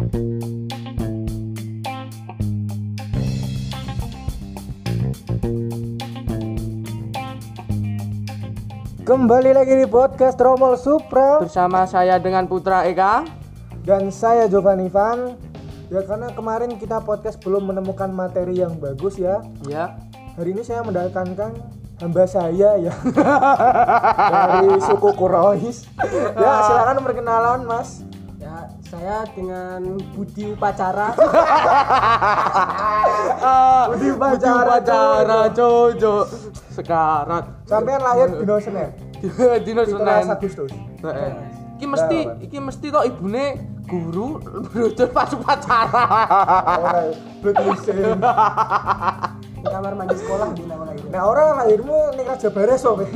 Kembali lagi di podcast Tromol Supra Bersama saya dengan Putra Eka dan saya Jovan Ivan. Ya karena kemarin kita podcast belum menemukan materi yang bagus ya. Ya Hari ini saya mendatangkan hamba saya ya dari suku Quraisy. Ya silakan perkenalan Mas. Ya, saya dengan Budi Upacara. Budi Budi Upacara, Upacara Jojo Sekarat Sampean lahir di Senin. Dino 17 Senin Agustus. Heeh. Iki mesti iki mesti tok ibune guru belajar pas upacara. Ora Di kamar mandi sekolah di nama lagi. Nah orang lahirmu ning Raja Bares kok.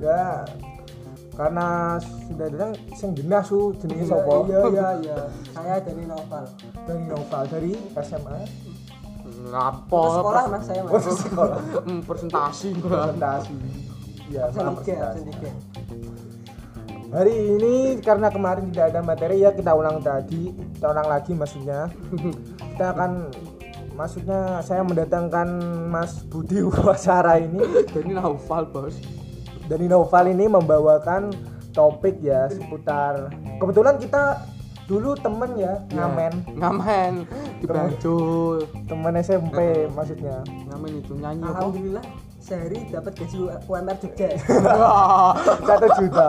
ya karena sudah datang sing genah su jenenge sapa? Iya, iya, iya. Saya dari Novel. Dari Noval dari SMA Lapo Sekolah Mas saya Mas. sekolah Hmm, presentasi presentasi. Ya, sama presentasi. Hari ini karena kemarin tidak ada materi ya kita ulang tadi, kita ulang lagi maksudnya. Kita akan maksudnya saya mendatangkan Mas Budi Wasara ini Jadi Naufal bos. Dari Noval ini membawakan topik ya seputar kebetulan kita dulu temen ya ngamen. Ngamen di Banjul. temen SMP maksudnya. Ngamen itu nyanyi? Alhamdulillah sehari dapat gaji UMR Jogja. satu juta.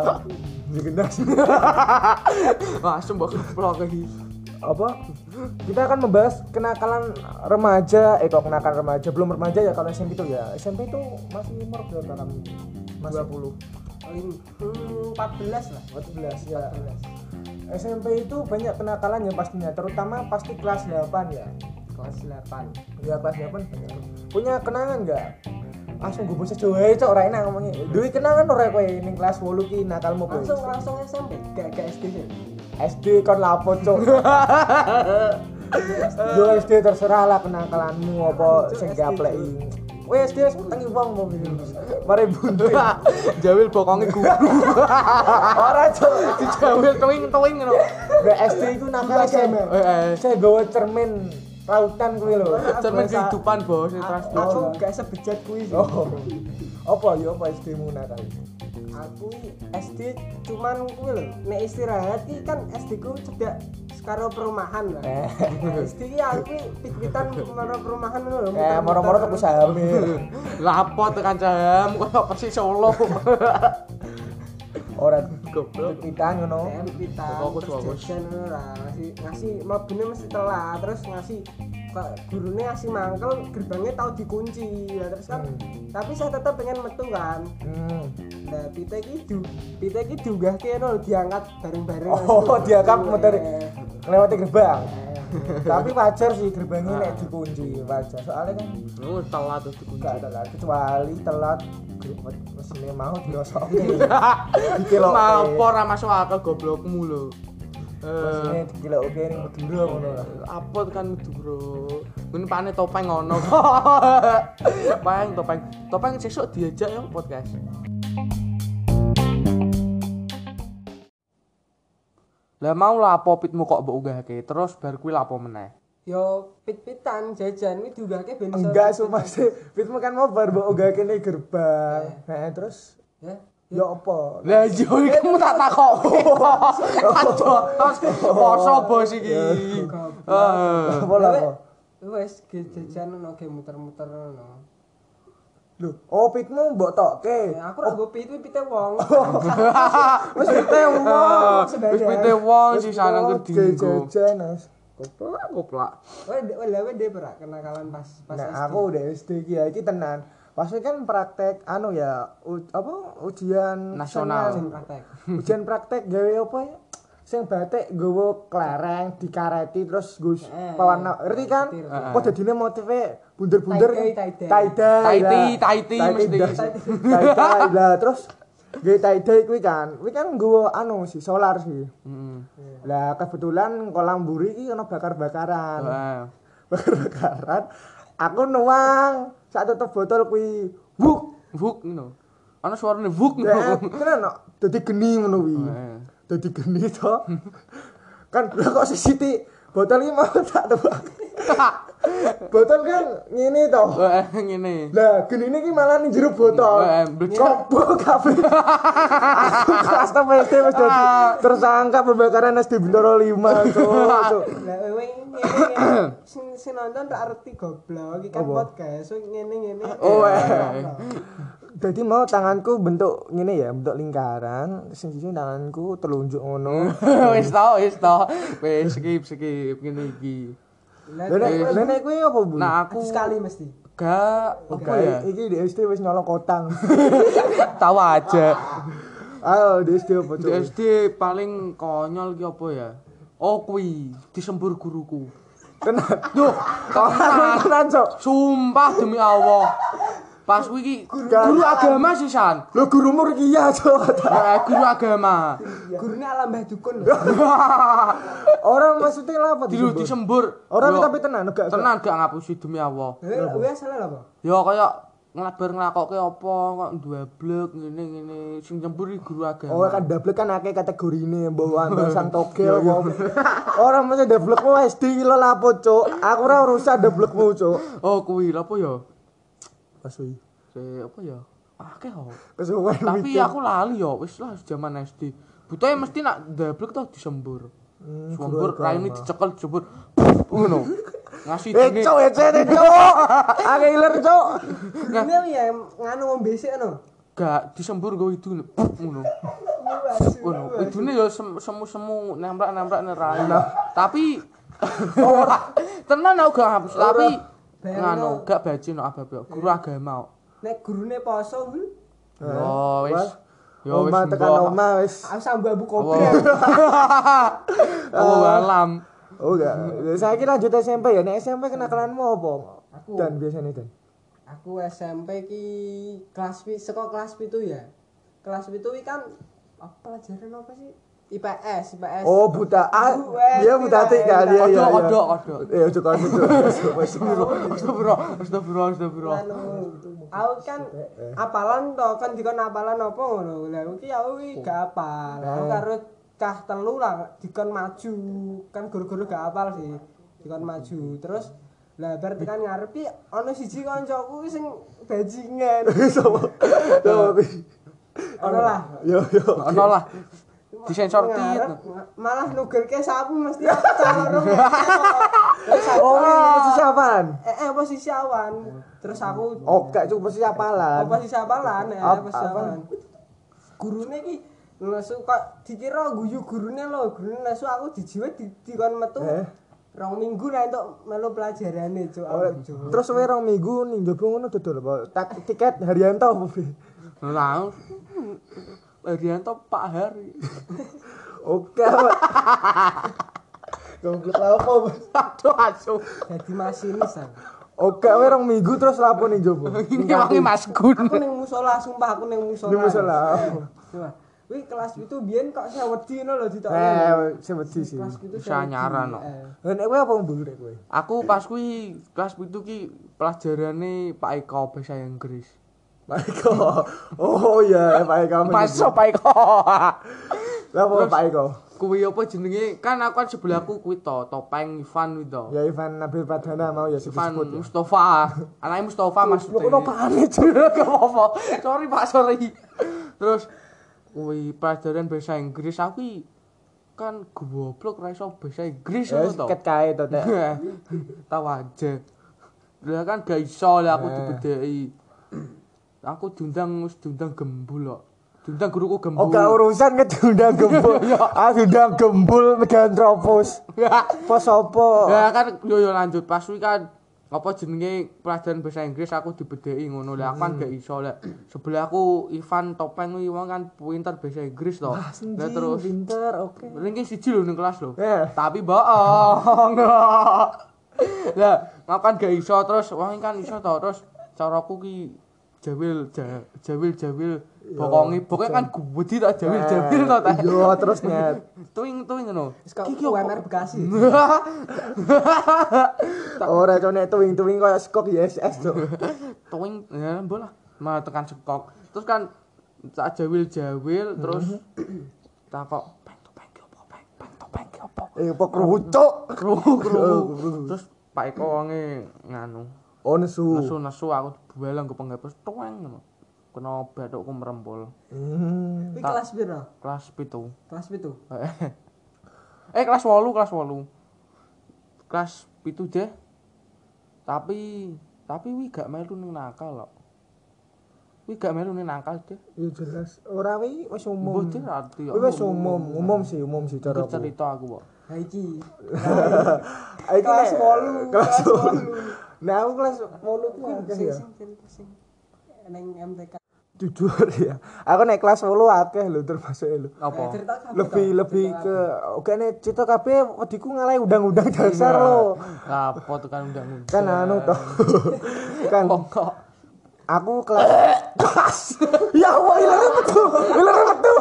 Gede sih. Langsung mbok keplok lagi. apa? Kita akan membahas kenakalan remaja. Eh kok kenakalan remaja? Belum remaja ya kalau SMP itu ya. SMP itu masih umur berapa masih 20 Paling hmm, 14 lah. 14 ya. SMP itu banyak kenakalan yang pastinya terutama pasti kelas 8 ya. Kelas 8. ya kelas 8 banyak. punya kenangan nggak? Langsung gue bisa coba aja cok ora enak ngomongnya. Duit kenangan ora kowe ning kelas 8 ki nakalmu kowe? Langsung langsung SMP, gak gak SD sih. SD kon lapo cok. Yo SD terserah lah kenakalanmu apa sing gapleki kowe SD wis tengi wong mau mari buntu Jawil bokonge guru. ora cok Dijawil tuing-tuing ngono. Gak SD itu nakal saya Eh, eh. saya bawa cermin rautan kuwi lho Cermin kehidupan bos, trans aku gak sebejat kuwi sih. oh apa yo apa SD mu nakal Aku SD cuman kuwi lho, nek istirahat iki kan SD ku cedak karo perumahan lah. eh SD iki aku pit-pitan karo perumahan ngono lho. eh moro-moro tuku hamil Lapo tekan jam kok persis Solo. ora Goblok. pitan ngono Pit-pitan Fokus, fokus. Ngasih ngasih mlebune mesti telat, terus ngasih gurune ngasih mangkel gerbangnya tahu dikunci ya terus kan tapi saya tetap pengen metu kan hmm. nah pita iki du pita iki diunggahke ngono diangkat bareng-bareng oh diangkat motor Eh, lewati gerbang tapi wajar sih gerbangnya nek dikunci wajar soalnya kan Lu telat tuh dikunci. enggak telat kecuali telat mesinnya mau dirosokke dikilo Mau ora masuk akal goblokmu. Eh, mesinnya dikilo oke ning Madura ngono lah apa kan Madura? Ngene pane topeng ngono. Topeng, topeng. Topeng sesuk diajak ya podcast. Lah mau lapo pitmu kok mbok unggahke, terus bar kuwi lapo meneh. yo pit-pitan jajan iki diunggahke ben enggak sumpah sih. Fitmu kan mau bar mbok oga kene gerbang. Nah terus? Ya ya. Apa? Lah yo iki kamu tak takok. Aduh, poso bos iki. Eh. apa lah apa? wes ge jajan ngono ge muter-muter ngono lho oh fitmu mbok tokke Ya, aku ora nggo pit pite wong wis pite wong Wis pite wong sisane ngedinggo. jajan Mas. Goblok, goblok. Wah, de- wah, lewe de pernah kenakalan pas pas nah SD. aku udah SD ki ya iki tenan Pasti kan praktek anu ya u- apa ujian Nasional. Sing- praktek. ujian praktek gawe apa ya sing batik nggawa kelereng dikareti terus gus Eh, pewarna ngerti kan kok dadine motive bunder-bunder Tie-dye, tie-dye. lah. tie-dye mesti. tie-dye lah terus Gaya tie-dye kuwi kan, kuwi kan nggawa anu sih solar sih. Heeh. Lah kebetulan kolam buri iki ono bakar-bakaran. Bakar-bakaran. Aku nuang sak tutup botol kuwi. Buk, Buk ngono. ana suarane wuk ngono. no. Dadi geni ngono kuwi. Dadi geni to. kan lah kok sisiti botol iki mau tak tebak. botol kan ngene to. Eh ngene. Lah, genine iki malah ning jero botol. Eh. Kopo kabeh. Kelas SD wis dadi tersangka pembakaran SD Bintaro 5, Cuk. Cuk. Lah sing sing nonton tak arti goblok iki kan podcast so ngene ngene. Oh, eh. Jadi mau tanganku bentuk ngene ya, bentuk lingkaran, sing siji tanganku telunjuk ngono. Wis tau, wis tau. Wis skip skip ngene iki. Lah nek kowe apa, Bu? Nah, aku sekali mesti. gak apa Oke, ya? iki di SD wis nyolong kotang. Tahu aja. Ayo di SD apa, Di? SD paling konyol ki apa ya? Oh kuwi disembur guruku. Tenan. Duh, tenan, Cuk. sumpah demi Allah. Pas kuwi ki guru agama sisan. Lho gurumu iki ya, Cuk. Eh, guru agama. Gurune alam mbah dukun. Orang maksudnya lah apa Dilu disebut? disembur. Orang tapi tenan gak tenan gak ngapusi demi Allah. Kowe kowe salah apa? Ya kaya ngelabar ngelakokke apa kok dua ngene ngene sing nyembur iki guru agama. Oh kan double kan akeh kategorine bawa antar sang togel apa. Orang mesti double-mu SD iki lho lapo, Cuk. Aku ora urusan double-mu, Cuk. Oh kuwi lha apa ya? Pas kuwi. Se apa ya? Akeh kok. Kesuwen Tapi aku lali ya wis lah zaman SD. Butuhe mesti nak double to disembur. Hmm, Sembur raine dicekel jebur ngono. Ngasih Eh, dene. Cuk, eh, Cuk, Cuk. Akeh iler, Cuk. Gurune ya nganu ngombe sik no. Gak disembur go itu ngono. Ngono. Idune ya sem- semu-semu nembrak-nembrak nerai. Tapi tenan aku gak hapus tapi nganu gak bajin no apa guru agama. kok. Nek gurune poso Bul, Yo wis. Yo wis. Tekan oma wis. aku Oh, kopi. oh, alam. Oh enggak. Saya kira lanjut SMP ya. Nek SMP kenakalanmu apa? Aku. Dan biasanya dan. Aku SMP ki kelas pi saka kelas pitu ya. Kelas pitu kan apa pelajaran apa sih? IPS, IPS. Oh buta. Ah, dia buta tik kan. Iya iya. Iya. kodok, kodok. Eh, ojo kan. Astagfirullah, astagfirullah, astagfirullah. Anu, aku kan apalan to kan dikon apalan apa ngono. Lah iki aku iki gak apal. Aku karo cah telu lah dikon maju. Kan guru-guru gak apal sih. Dikon maju. Terus lah bar tekan ngarep iki ana siji kancaku sing bajingan. Sopo? Ono lah. Yo yo. Ono lah. Disensor tit. Ngarep, malah nugelke sapu mesti aku aku Oh, posisi apaan? eh, eh posisi awan. Terus aku Oh, gak cukup posisi apalan. apa sih siapalan ya Ap- apa siapalan gurune ki nesu kok dikira guyu gurune lho gurune nesu aku dijiwet di dikon metu Eh. rong minggu lah untuk melu pelajarane cuk Oh, Terus kowe rong minggu ning njaba ngono dodol apa? Tak tiket Haryanto apa? Bi? Lah. Arianto Pak Hari. Oke. Pak. Goblok lah apa? Bos? Aduh, asu. jadi masinis aku Oke, kowe rong minggu terus lapo ning njaba? Ini wangi Mas Gun. aku ning musola sumpah aku ning musola Ning musola. Coba. Wih kelas itu biyen kok saya wedi ngono lho ditok. Eh, sing wedi sih. kelas itu Bisa nyaran, no. Lah nek kowe apa mbulu nek kowe? Aku pas kuwi kelas 7 ki pelajarane Pak Eko bahasa Inggris. Pak Eko. Oh iya, Eko. Pas Pak Eko. Lah apa Pak Eko? Kuwi apa jenenge? Kan aku kan sebelahku kuwi to, topeng Ivan kuwi to. Ya Ivan Nabil Padana mau ya Ivan sebut. ya. Mustafa. Anake Mustafa Mas. Lho kok panik? Gak apa-apa. Sorry Pak, sorry. Terus kuwi pelajaran bahasa Inggris aku kan goblok ra iso bahasa Inggris ngono to. ket kae to. Tahu aja. Lah kan gak iso lah aku Eh. dibedheki. Aku diundang wis diundang gembul kok. Diundang guruku gembul. Gak urusan ngedundang gembul. Ah diundang gembul Megantropus. Pos apa? Ya kan yo yo lanjut pas kuwi kan apa jenenge pelajaran bahasa Inggris aku dibedheki ngono lah aku kan gak iso lah. Sebelahku Ivan Topeng kuwi wong kan pinter bahasa Inggris to. Lah terus pinter, oke. ranking siji lho ning kelas lho. Eh. Tapi bohong. Lah, aku kan gak iso terus wong kan iso to terus caraku ki jawil ja- jawil jawil bokongi pokoknya kan gede tak jawil jawil to ta. Yo terus nyet. Tuing tuing ngono. Kok Iki UMR Bekasi. Ora cok nek tuwing-tuwing koyo skok ISS cok. Tuing ya bola malah tekan sekok. Terus kan tak jawil-jawil terus takok peng topeng ki opo peng peng topeng ki opo Eh, apa kerucuk? krungu krungu terus Pak Eko wonge nganu Oh, nesu. nesu-nesu aku dibelang ke penghapus ngono kena bathukku merempul Hmm. Kelas piro? kelas pitu Kelas pitu. eh kelas 8 kelas 8 kelas pitu deh tapi tapi wi gak melu ning nakal kok wi gak melu ning nakal deh Ya jelas. Ora wi wis umum. deh arti Kuwi wis umum, umum sih, umum sih cara cerita aku kok Ha iki. Ah, iki Kelas nek- 8. Kelas 8. Nah, aku kelas 8 ku akeh Sing ya. cerita ning MTK. Jujur ya. Aku naik kelas 8 akeh lho termasuk lho. Apa cerita Lebih toh? lebih ke oke nek cita kabeh wediku ngalahi undang-undang dasar lho. apa tuh kan undang undang Kan anu toh. kan pokok aku kelas ya Allah ilang betul ilang betul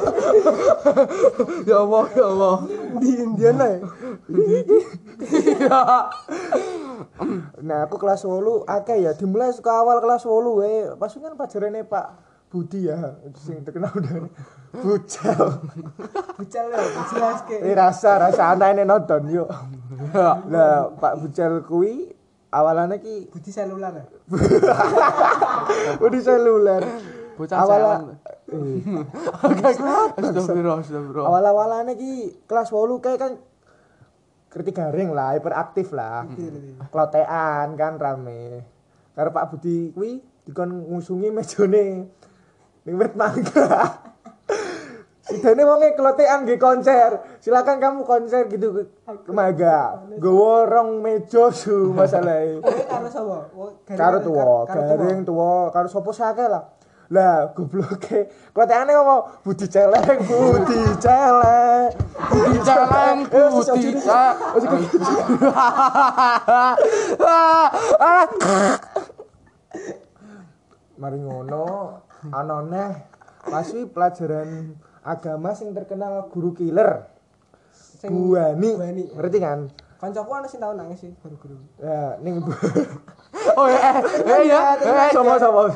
ya Allah ya Allah di Indiana ya nah aku kelas 8 akeh ya dimulai ke awal kelas 8 wae pas kan pajarane Pak Budi ya sing terkenal udah bucal Bucal ya, jelas ke. eh rasa rasa anaknya nonton yuk. Lah Pak Bucal kuwi awalannya ki Budi seluler ya. udah seluler. Bocah awalnya astagfirullah astagfirullah. Awal-awalannya ki kelas 8 kayak kan kritik garing lah hiperaktif lah klotean kan rame karo Pak Budi kuwi dikon ngusungi mejone ning wit mangga Sidane wonge klotean nggih konser. Silakan kamu konser gitu ke Maga. Gowo rong meja su masalahe. Karo sapa? Garing Karo tuwa, garing tuwa, karo sapa sake lah. Lah gobloke. Kloteane ngomong Budi celeng, Budi celeng. Budi celeng, Eh, Budi celeng. Mari ngono, ana neh pasti pelajaran agama sing terkenal guru killer. Buani. Ngerti kan? Kancaku ana sing tau nangis sih guru-guru. Ya, ning Oh eh eh ya eh, sama-sama.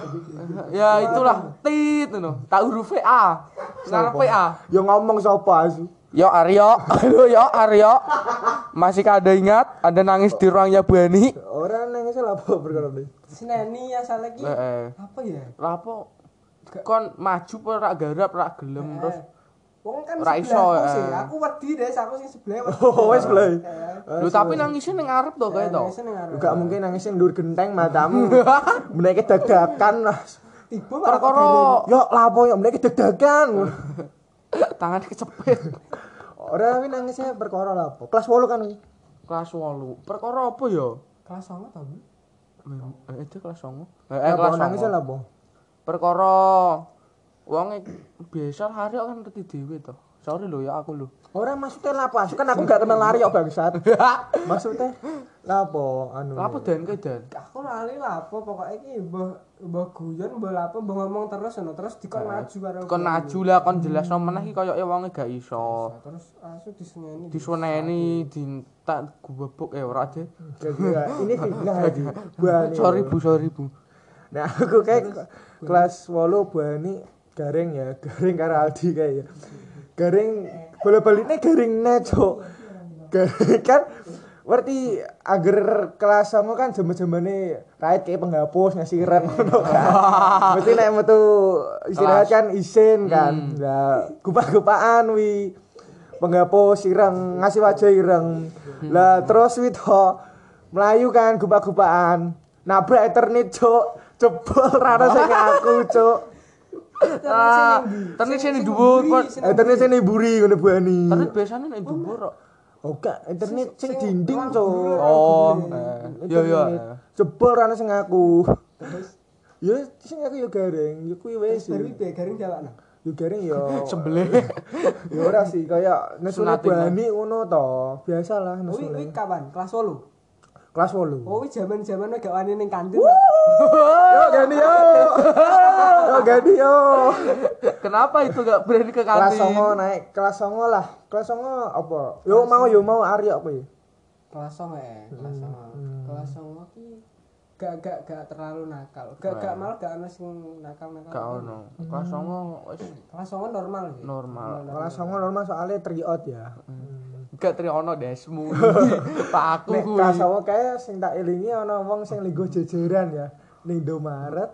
ya itulah tit ngono. Tak huruf A. Ngarep A. Ya ngomong sapa asu? Yo Aryo, halo yo Aryo. Masih ada ingat Anda nangis di ruangnya Bani? Ora nangis lah apa perkara iki. Sineni asal lagi. Eh, eh. Apa ya? Lapo kon maju apa rak garap rak gelem terus Wong kan Ora iso, sih. eh. Aku wedi deh, aku sing sebelah. Oh, wes mulai. Lho tapi nangisnya ning ngarep to kae to. Enggak mungkin nangis ndur genteng matamu. Menaiki dadakan lah. Tiba Perkara Yo lapo yo menaiki dadakan. tangannya kecepet. Ora wi nangisnya perkara lapo. Kelas 8 kan. Kelas 8. Perkara apa ya? kelas 9 ta, Bu? Eh itu kelas 9. Eh, eh kelas nangisnya 9. lapo? Perkara wong biasa hari kan ngerti dhewe to. Sorry lho ya aku lho. Ora maksudnya lapo? Kan aku gak kenal lari kok bangsat. Maksudnya lapo anu. Lapo dan ke dan? Aku lali lah apa pokoknya iki mbah mbah guyon mbah lapo mbah ngomong terus ngono terus dikon maju karo Kon maju lah kon jelasno meneh iki koyoke wonge gak iso. terus asu disengeni Disuneni dintak gubebuk eh ora. Ya, ini fitnah iki. Buani. Sorry Bu, sorry Bu. Nah, aku kayak kelas 8 buani garing ya, garing karo Aldi kayak ya. Garing bola-baliknya garing cok. Garing kan berarti agar kelas sama kan zaman-zamane raid kayak penghapus ngasih rem ngono kan. Mesti nek metu istirahat kan isin kan. Lah, gupak-gupaan wi. Penghapus ireng ngasih wajah ireng. Lah terus wi to melayu kan gupak-gupaan. Nabrak eternit cok. Jebol rada sing aku cok. Ternyata sini dubur kok. Ternyata sini buri kone buani. Ternyata biasanya ini dhuwur kok. Oh, Oke, internet sing dinding cok. Oh, eh, iya iya. Eh. Jebol ana sing aku. Terus Ya sing aku ya garing, ya kuwi wis. Garing be garing jalak. Ya garing ya. Sembelih. Ya ora sih kaya nek bani ngono to. Biasalah nek sulit. Kuwi kapan? Kelas 8. Kelas 8. Oh, wi jaman-jaman gak wani ning kantin. Yo gani yo. Yo gani yo. Kenapa itu gak berani ke Kelas kantin? 9 naik, kelas 9 lah. Kelas 9 apa? Yo mau yo mau Arya kuwi. Kelas 9 ya, kelas 9. Kelas 9 ki gak gak gak terlalu nakal gak gak malah gak ono sing nakal nakal Gak ono. Kelas 9 wis kelas songo normal sih normal. Kelas songo normal soalnya triot ya. Gak tri ono desmu. Pak aku Nek kelas songo kae sing tak elingi ana wong sing linggo jejeran ya. Ning Indomaret.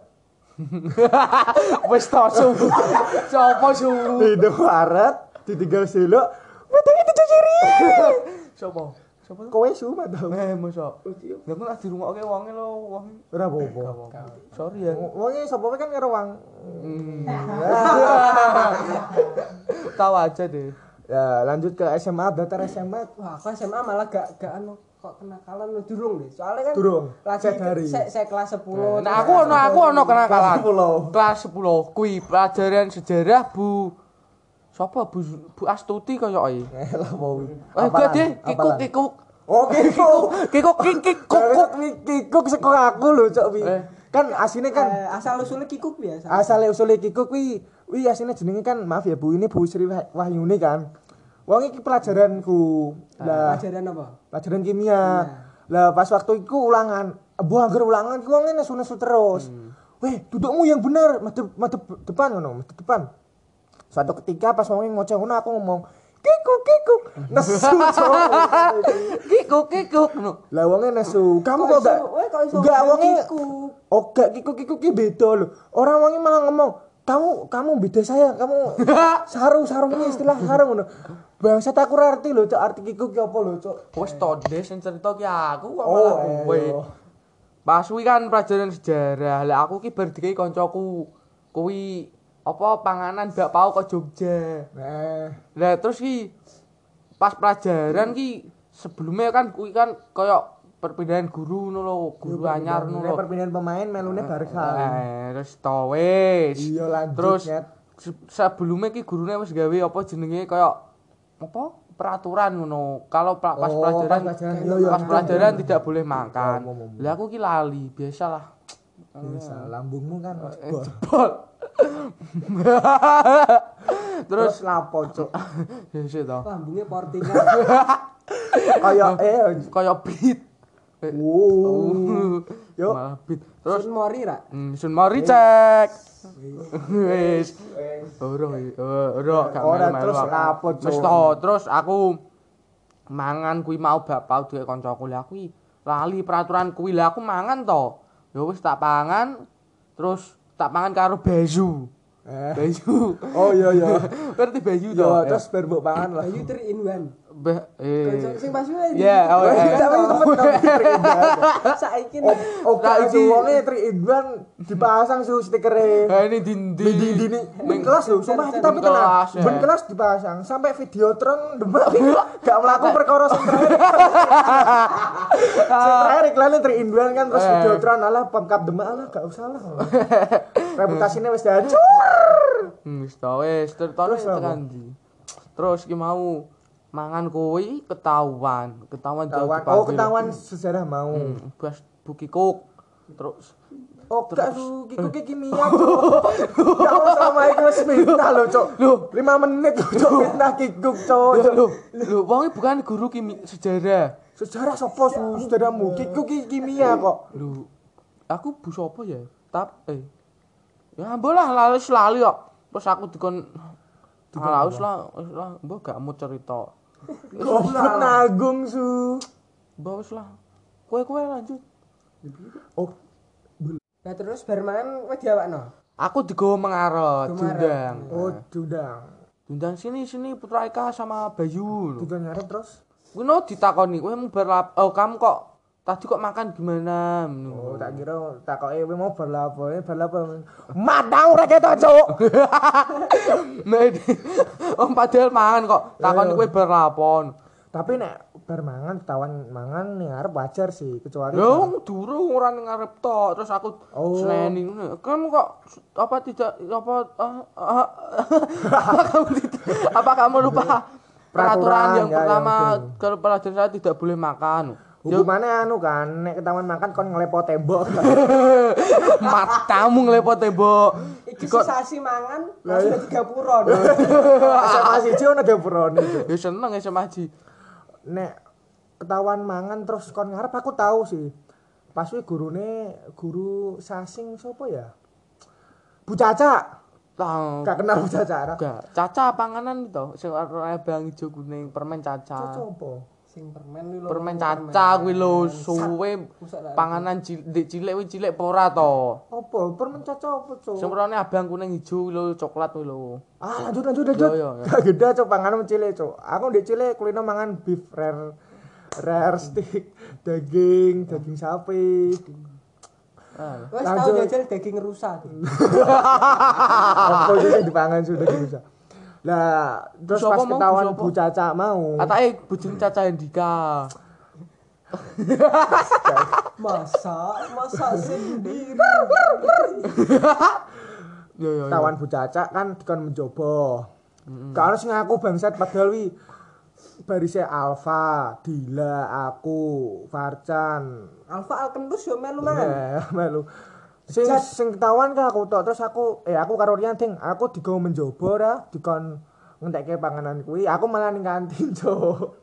Wis to su. Sopo su? Ning Indomaret ditinggal selok. Betul itu jejeri. Sopo? Sopo? Kowe su tau. Eh, mosok. Lah kok lagi dirungokke wonge lho, wong. Ora apa-apa. Sorry ya. Wonge sapa kan karo wong. Tahu aja deh. Ya, lanjut ke SMA, daftar SMA. wah aku SMA malah gak gak anu kok kenakalan lu durung deh soalnya kan Durung. lagi Cek hari. saya saya kelas 10 Nah, aku ono aku ono kenakalan. Kelas 10. Kelas 10 kuwi pelajaran sejarah Bu Sopo Bu Bu Astuti kaya ae. Eh, lah mau. Eh, gak deh, kikuk kikuk. Oh, kikuk. Kikuk kikuk Kikuk kikuk seko aku lho, Cok wi. Eh. Kan asine kan Eh, asal usulnya kikuk biasa asal usule kikuk kuwi wi asine jenenge kan maaf ya Bu ini Bu Sri Wah- Wahyuni kan. Wong iki pelajaranku. Lah, pelajaran apa pelajaran kimia. Lah pas waktu itu ulangan, Bu anggar ulangan ku wong nesu-nesu terus. Weh, dudukmu yang benar, madep madep depan ngono, madep depan. Suatu ketika pas wong ngoceh aku ngomong, "Kikuk kikuk." Nesu, kikuk no. Lah wonge nesu, kamu kok gak bilang wonge kikuk? Oh, gak kikuk-kikuk ki beda lho. Orang wonge malah ngomong, "Kamu kamu beda saya, kamu sarung sarung ini istilah sarung ngono." Bangsat aku ora ngerti lho, Cok, arti kikuk ki apa lho, Cok. Wis to deh sing cerita ki aku kok Oh, malah kowe. iya. Pas kuwi kan pelajaran sejarah. Lah aku ki bar dikai kancaku kuwi apa panganan bakpao ke Jogja. Nah, terus ki pas pelajaran ki sebelumnya kan kuwi kan kaya perpindahan guru ngono lho, guru anyar ngono Nek lho. perpindahan pemain melune Barca. Eh, terus to wis. Iya, lanjut, Terus Nyet. sebelumnya ki gurune wis gawe apa jenenge kaya apa peraturan ngono. Kalau pra- pas Oh, pelajaran pas pelajaran. Iya, iya, pas iya. pelajaran tidak boleh makan. Iya, iya, iya. Lah aku ki lali, biasalah. Biasa, lambungmu kan Eh, jebol. Terus lapo, Cok? Ya sih to. lambungnya portingan Kayak eh Kaya beat. Wow. Yuk. Malah beat. Terus terus mori ra Hmm, Sun mari cek. Wis. Ora ora gak Ora, melu-melu terus lapo, Cuk? Wis to, terus aku mangan kuwi mau bakpao duwe kancaku lah kuwi lali peraturan kuwi lah aku mangan to. Ya wis tak pangan terus tak pangan karo Bayu. Eh. Bayu. Oh iya iya. Bayu to? Yo, terus bar mbok pangan lah. Bayu 3 in 1 Ba- eh. sing pas wae Ya, oh, eh. Tapi temen saiki Oh, gak Saiki- itu wonge tri inban dipasang su stikere. Eh, ini dindi. Di di di di ben kelas lho, sumpah kita tapi tenang. ya. Ben kelas dipasang sampai videotron demak gak melaku perkara sing terakhir. Sing terakhir iklannya tri inban kan terus Eh. videotron alah pemkap demak alah gak usah lah. Reputasinya wis hancur. Hmm, wis to wis Terus tekan. Terus ki mau mangan kuwi ketahuan, ketahuan jauh dipanggil. oh ketahuan sejarah mau. Hmm, bas buki kok. Terus Oh, gak su, kiku ki kimia, Cok. Ya Allah sama iku wis minta lho, Cok. Loh. 5 menit lho, Cok, minta kikuk, Cok. lho lho lho wong bukan guru kimi sejarah. Sejarah sapa su, sejarahmu? Kiku ki kimia kok. Lho aku bu sapa ya? Tap eh. Ya ambolah lali lali kok. Terus aku dikon Alah wis lah, wis lah, mbok gak mau cerita. Goblok nagung su. Wis lah. Kowe-kowe lanjut. Oh, Nah terus bar mangan kowe diawakno. Aku digawa mengarep, Digawa diundang. oh diundang. Diundang sini sini Putra Eka sama Bayu. Juga nyarep terus. Kuwi no ditakoni, kowe mau berlap oh kamu kok tadi kok makan gimana? Oh, tak kira takoke kowe mau berlapo, eh berlapo. Matang ora ketok. Nah, Om padahal mangan kok. Takoni kowe berlapon. Tapi nek bar mangan tawan mangan ning arep wajar sih, kecuali wong durung ora ning tok. Terus aku Oh. ngono. Kamu kok apa tidak apa ah, ah, apa kamu tidak apa kamu lupa peraturan yang ya, pertama ya, kalau pelajaran saya tidak boleh makan. Ya Hukumannya anu kan, nek ketahuan makan kon ngelepo tembok. matamu nglepot tembok. Iki sesasi mangan langsung tiga puron. SMA siji ono dapurone. Cok. Ya seneng ya sama Haji. nek ketahuan mangan terus kon ngarep aku tahu sih pas kuwi gurune guru sasing sapa ya Bu Caca Lah, gak kenal Bu Caca Enggak, caca panganan itu sing warna abang ijo kuning permen Caca caca. apa Sing permen kuwi lho. Permen caca kuwi lho suwe panganan cilik cilik kuwi cilik apa ora to? apa permen Caca apa cok Sing warnane abang kuning ijo kuwi lho coklat kuwi lho. ah lanjut lanjut lanjut gak gede cok panganan cilik cok aku ndek cilik kulino mangan beef rare rare stick daging daging sapi Ah. Wes tau jajal daging rusa. apa yang dipangan sudah bisa lah terus pas ketahuan? Bu Caca mau Katake bojone Caca Hendika. Masa, masa sendiri. Yo yo. yo. kawan Bu Caca kan dikon mencoba. Kalau sing aku bangsat padahal wi barisnya Alfa, Dila, aku, Farcan, Alfa Alkendus yo melu mangan. eh melu. Sing sing ketahuan kan aku tok terus aku eh aku karo Rian ting, aku digawe mencoba ra dikon ngentekke panganan kuwi, aku malah ning kantin, Cuk.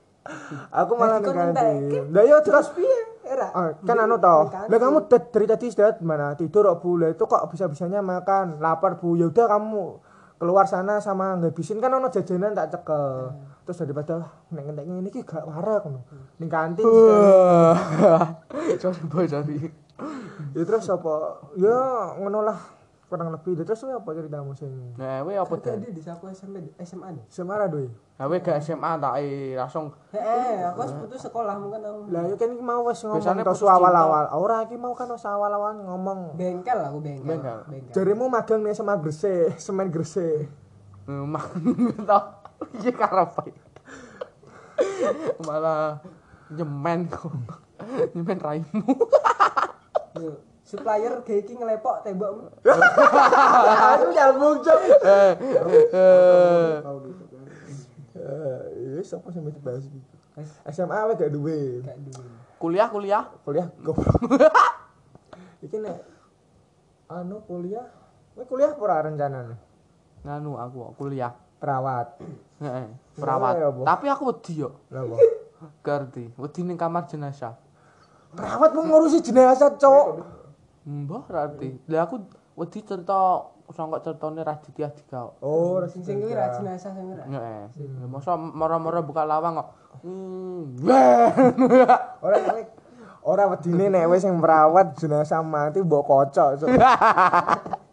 Aku malah ning kantin. Lah yo Terus piye? Era. Ah, kan anu toh. Lah kamu da- dari tadi istirahat mana? Tidur kok Bu. Lah itu kok bisa-bisanya makan. Lapar Bu. Ya udah kamu keluar sana sama ngabisin kan ono jajanan tak cekel. Terus daripada nek ngentek ngene iki gak warak ngono. Ning kantin. Sorry boy, sorry. Ya terus apa? Ya ngono lah kurang lebih. Ya terus apa ceritamu sing Nah, we apa dan? Tadi di saku SMP SMA nih. semara doi. Nah, we gak SMA tak eh langsung Heeh, aku wis putus sekolah mungkin aku. Lah yo kan mau wis ngomong Biasanya terus putus awal-awal. Ora iki mau kan wis awal-awal ngomong. Bengkel aku bengkel. Bengkel. Bengkel. Jarimu magang nih sama Gresik, semen Gresik. Emang tau. Iya karapa. Malah nyemen kok. Nyemen raimu. Yo, Supplier iki ngelepok tembok. Aku. Eh, eh. Eh, iya siapa? SMA wae gak duwe. Gak duwe. Kuliah, kuliah. Kuliah goblok. Iki nek anu kuliah, kowe kuliah ora rencanane? Nganu aku kuliah. Perawat. Heeh, Ya, perawat. apa? Tapi aku wedi yo. Lah apa? Ngerti. Wedi ning kamar jenazah. Perawat mau ngurusi jenazah, Cok. Mbah berarti. Lah aku wedi cerita sangka ceritane Raditya Dika. Oh, Sing sing kuwi ra jenazah sing ora. Heeh. Ya masa moro-moro buka lawang kok. Hmm. ora ora wedine nek wis sing perawat jenazah mati. Mbok kocok,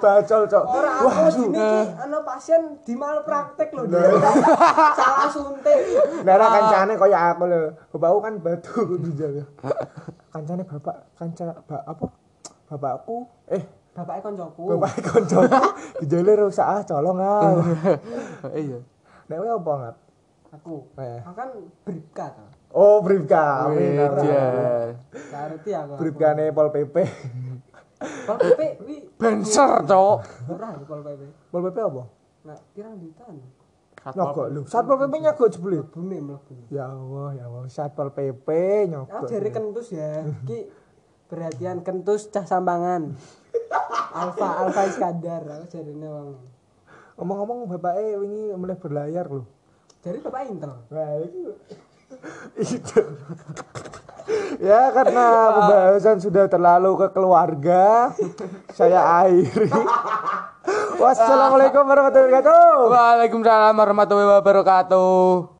bacol, Cok. Ora aku iki ana pasien di malpraktek lho. dia. Salah suntik. Nah, nah kancane kaya aku lho. Bapakku kan batu kudu jaga. Kancane bapak, kanca apa? Bapakku eh Bapake koncoku. bapake koncoku dijale rusak ah colong ah. Iya. Nek kowe apa ngat? Aku. Eh. Aku kan bribka. Oh, Bribka. Iya. Ngerti aku. Bribkane Pol PP. Pol PP kuwi Benser, Cok. ora Pol PP. Pol PP apa? Nah, pirang ditan. Nyogok lho. Satpol PP nyogok jebule. Bumi mlebu. Ya Allah, ya Allah. Satpol PP Ah nyogok. jari kentus ya. Ki perhatian kentus cah sambangan. Alfa Alfa Iskandar aku jarine wong. Ngomong-ngomong bapake wingi mulai berlayar lho. Jadi bapak Intel. Nah, itu itu. Ya karena pembahasan sudah terlalu ke keluarga, saya akhiri. Wassalamualaikum warahmatullahi wabarakatuh. Waalaikumsalam warahmatullahi wabarakatuh.